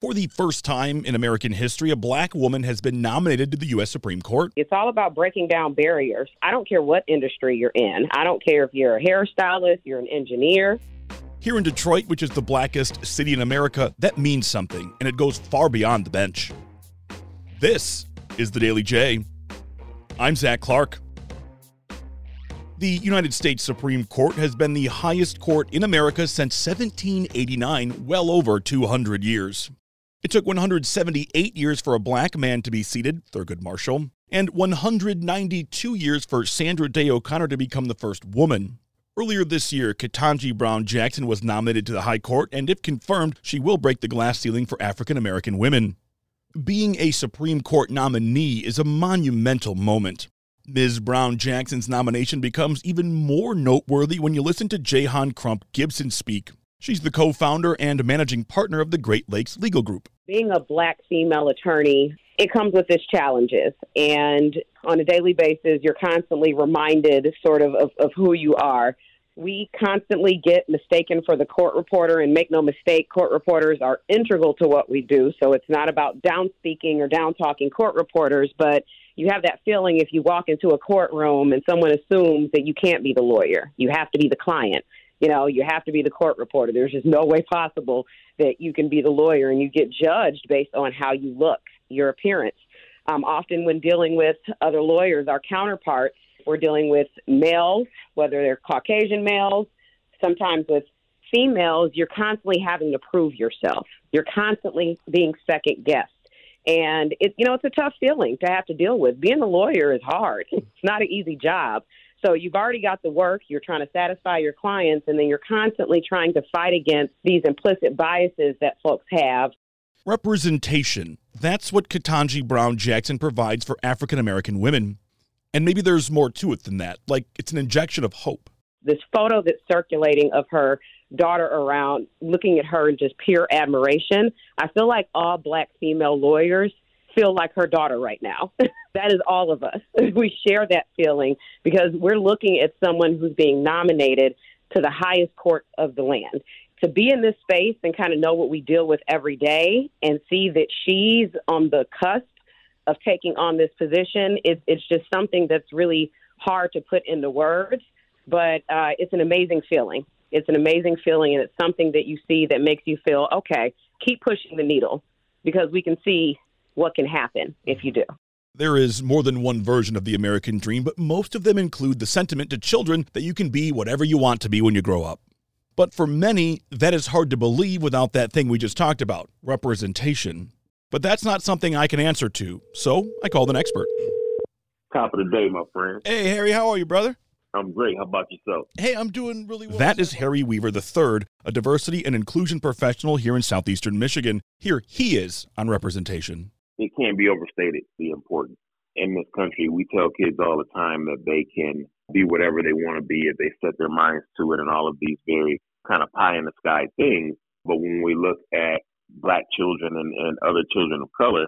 For the first time in American history, a black woman has been nominated to the U.S. Supreme Court. It's all about breaking down barriers. I don't care what industry you're in. I don't care if you're a hairstylist, you're an engineer. Here in Detroit, which is the blackest city in America, that means something, and it goes far beyond the bench. This is the Daily J. I'm Zach Clark. The United States Supreme Court has been the highest court in America since 1789, well over 200 years. It took 178 years for a black man to be seated, Thurgood Marshall, and 192 years for Sandra Day O'Connor to become the first woman. Earlier this year, Ketanji Brown Jackson was nominated to the High Court, and if confirmed, she will break the glass ceiling for African American women. Being a Supreme Court nominee is a monumental moment. Ms. Brown Jackson's nomination becomes even more noteworthy when you listen to Jehan Crump Gibson speak. She's the co founder and managing partner of the Great Lakes Legal Group. Being a black female attorney, it comes with its challenges. And on a daily basis, you're constantly reminded sort of, of, of who you are. We constantly get mistaken for the court reporter, and make no mistake, court reporters are integral to what we do. So it's not about down speaking or down talking court reporters, but you have that feeling if you walk into a courtroom and someone assumes that you can't be the lawyer, you have to be the client you know, you have to be the court reporter. There's just no way possible that you can be the lawyer and you get judged based on how you look, your appearance. Um, often, when dealing with other lawyers, our counterparts, we're dealing with males, whether they're Caucasian males, sometimes with females, you're constantly having to prove yourself. You're constantly being second guessed. And it, you know, it's a tough feeling to have to deal with. Being a lawyer is hard. It's not an easy job. So you've already got the work, you're trying to satisfy your clients, and then you're constantly trying to fight against these implicit biases that folks have. Representation. That's what Ketanji Brown Jackson provides for African American women. And maybe there's more to it than that. Like it's an injection of hope. This photo that's circulating of her daughter around, looking at her in just pure admiration. I feel like all black female lawyers feel like her daughter right now. that is all of us. we share that feeling because we're looking at someone who's being nominated to the highest court of the land. To be in this space and kind of know what we deal with every day and see that she's on the cusp of taking on this position, it, it's just something that's really hard to put into words, but uh, it's an amazing feeling. It's an amazing feeling, and it's something that you see that makes you feel okay, keep pushing the needle because we can see what can happen if you do. There is more than one version of the American dream, but most of them include the sentiment to children that you can be whatever you want to be when you grow up. But for many, that is hard to believe without that thing we just talked about representation. But that's not something I can answer to, so I called an expert. Top of the day, my friend. Hey, Harry, how are you, brother? I'm great. How about yourself? Hey, I'm doing really well. That is Harry Weaver III, a diversity and inclusion professional here in southeastern Michigan. Here he is on representation it can't be overstated the importance. In this country, we tell kids all the time that they can be whatever they want to be if they set their minds to it and all of these very kind of pie in the sky things. But when we look at black children and, and other children of color,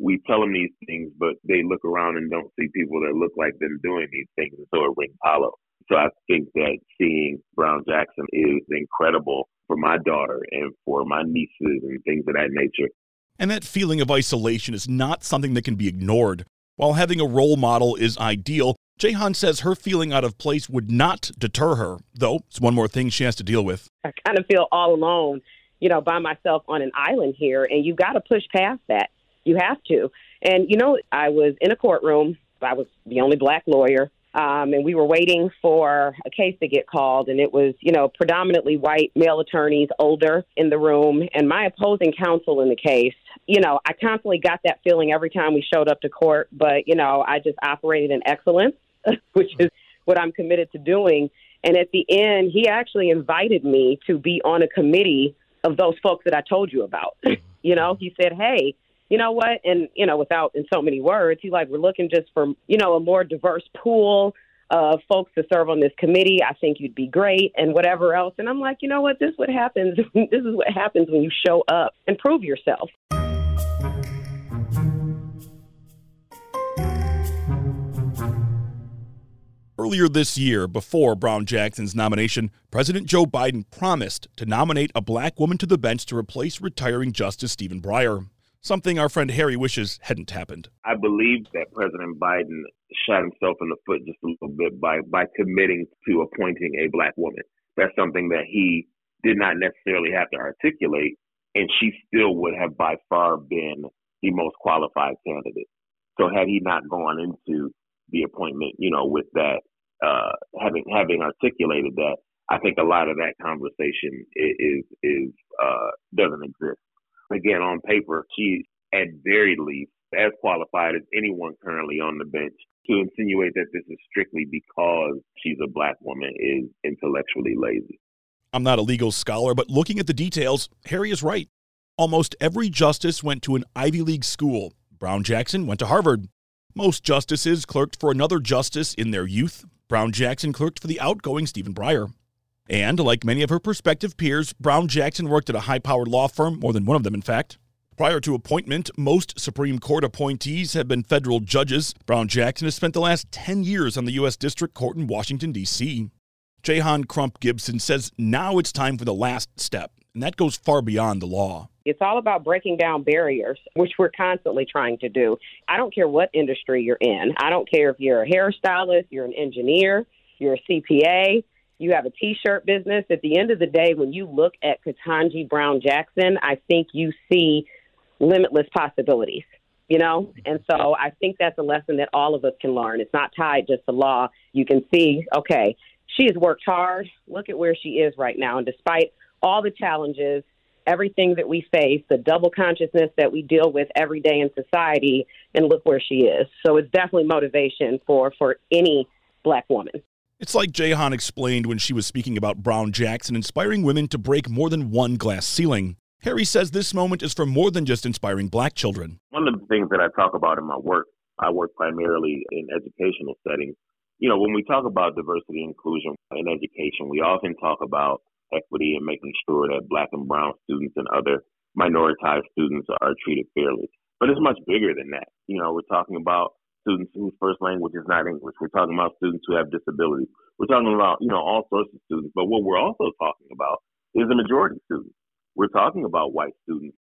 we tell them these things, but they look around and don't see people that look like them doing these things, so it rings hollow. So I think that seeing Brown Jackson is incredible for my daughter and for my nieces and things of that nature. And that feeling of isolation is not something that can be ignored. While having a role model is ideal, Jehan says her feeling out of place would not deter her, though it's one more thing she has to deal with. I kind of feel all alone, you know, by myself on an island here, and you've got to push past that. You have to. And, you know, I was in a courtroom, I was the only black lawyer. Um, and we were waiting for a case to get called, and it was, you know, predominantly white male attorneys, older in the room, and my opposing counsel in the case. You know, I constantly got that feeling every time we showed up to court, but you know, I just operated in excellence, which is what I'm committed to doing. And at the end, he actually invited me to be on a committee of those folks that I told you about. you know, he said, "Hey, you know what? And, you know, without in so many words, he's like, we're looking just for, you know, a more diverse pool of folks to serve on this committee. I think you'd be great and whatever else. And I'm like, you know what? This is what happens. this is what happens when you show up and prove yourself. Earlier this year, before Brown Jackson's nomination, President Joe Biden promised to nominate a black woman to the bench to replace retiring Justice Stephen Breyer, something our friend Harry wishes hadn't happened. I believe that President Biden shot himself in the foot just a little bit by, by committing to appointing a black woman. That's something that he did not necessarily have to articulate, and she still would have by far been the most qualified candidate. So had he not gone into the appointment, you know, with that, uh, having having articulated that, I think a lot of that conversation is is uh, doesn't exist. Again, on paper, she at very least as qualified as anyone currently on the bench. To insinuate that this is strictly because she's a black woman is intellectually lazy. I'm not a legal scholar, but looking at the details, Harry is right. Almost every justice went to an Ivy League school. Brown Jackson went to Harvard. Most justices clerked for another justice in their youth. Brown Jackson clerked for the outgoing Stephen Breyer. And like many of her prospective peers, Brown Jackson worked at a high powered law firm, more than one of them, in fact. Prior to appointment, most Supreme Court appointees have been federal judges. Brown Jackson has spent the last 10 years on the U.S. District Court in Washington, D.C. Jehan Crump Gibson says now it's time for the last step, and that goes far beyond the law. It's all about breaking down barriers, which we're constantly trying to do. I don't care what industry you're in. I don't care if you're a hairstylist, you're an engineer, you're a CPA, you have a t-shirt business. At the end of the day, when you look at Ketanji Brown Jackson, I think you see limitless possibilities, you know? And so I think that's a lesson that all of us can learn. It's not tied just to law. You can see, okay, she has worked hard. Look at where she is right now. And despite all the challenges, everything that we face, the double consciousness that we deal with every day in society, and look where she is. So it's definitely motivation for, for any black woman. It's like Jehan explained when she was speaking about Brown Jackson inspiring women to break more than one glass ceiling. Harry says this moment is for more than just inspiring black children. One of the things that I talk about in my work, I work primarily in educational settings. You know, when we talk about diversity inclusion in education, we often talk about equity and making sure that black and brown students and other minoritized students are treated fairly. But it's much bigger than that. You know, we're talking about students whose first language is not English. We're talking about students who have disabilities. We're talking about, you know, all sorts of students. But what we're also talking about is the majority students. We're talking about white students.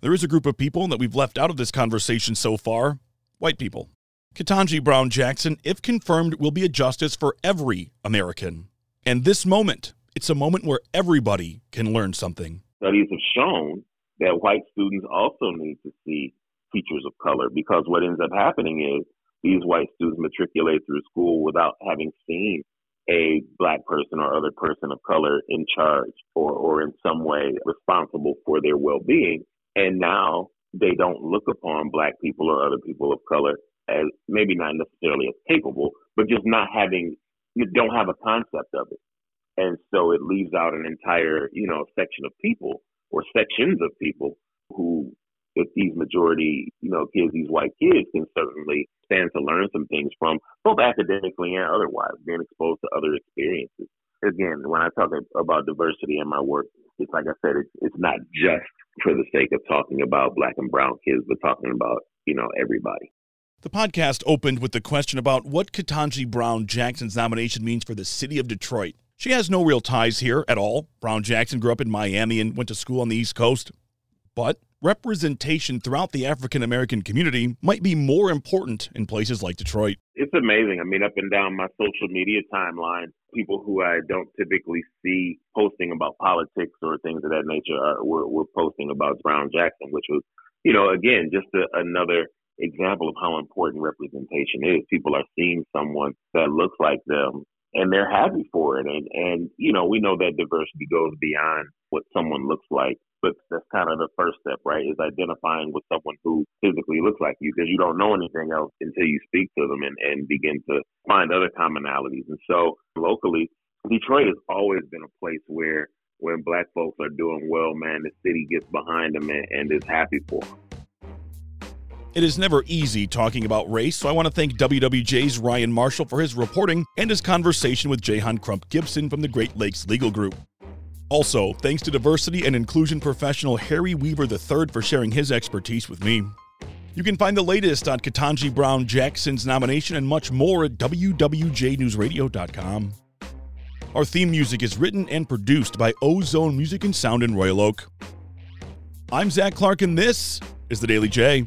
There is a group of people that we've left out of this conversation so far white people. Ketanji Brown Jackson, if confirmed, will be a justice for every American. And this moment, it's a moment where everybody can learn something. Studies have shown that white students also need to see teachers of color because what ends up happening is these white students matriculate through school without having seen a black person or other person of color in charge or, or in some way responsible for their well being. And now they don't look upon black people or other people of color as maybe not necessarily as capable, but just not having, you don't have a concept of it. And so it leaves out an entire, you know, section of people or sections of people who, if these majority, you know, kids, these white kids can certainly stand to learn some things from, both academically and otherwise, being exposed to other experiences. Again, when I talk about diversity in my work, it's like I said, it's, it's not just for the sake of talking about black and brown kids, but talking about, you know, everybody. The podcast opened with the question about what Ketanji Brown Jackson's nomination means for the city of Detroit. She has no real ties here at all. Brown Jackson grew up in Miami and went to school on the East Coast. But representation throughout the African American community might be more important in places like Detroit. It's amazing. I mean, up and down my social media timeline, people who I don't typically see posting about politics or things of that nature are, were, were posting about Brown Jackson, which was, you know, again, just a, another example of how important representation is. People are seeing someone that looks like them and they're happy for it. And, and, you know, we know that diversity goes beyond what someone looks like, but that's kind of the first step, right? Is identifying with someone who physically looks like you because you don't know anything else until you speak to them and, and begin to find other commonalities. And so locally, Detroit has always been a place where when black folks are doing well, man, the city gets behind them and, and is happy for them. It is never easy talking about race, so I want to thank WWJ's Ryan Marshall for his reporting and his conversation with Jehan Crump Gibson from the Great Lakes Legal Group. Also, thanks to diversity and inclusion professional Harry Weaver III for sharing his expertise with me. You can find the latest on Ketanji Brown Jackson's nomination and much more at wwjnewsradio.com. Our theme music is written and produced by Ozone Music and Sound in Royal Oak. I'm Zach Clark, and this is the Daily J.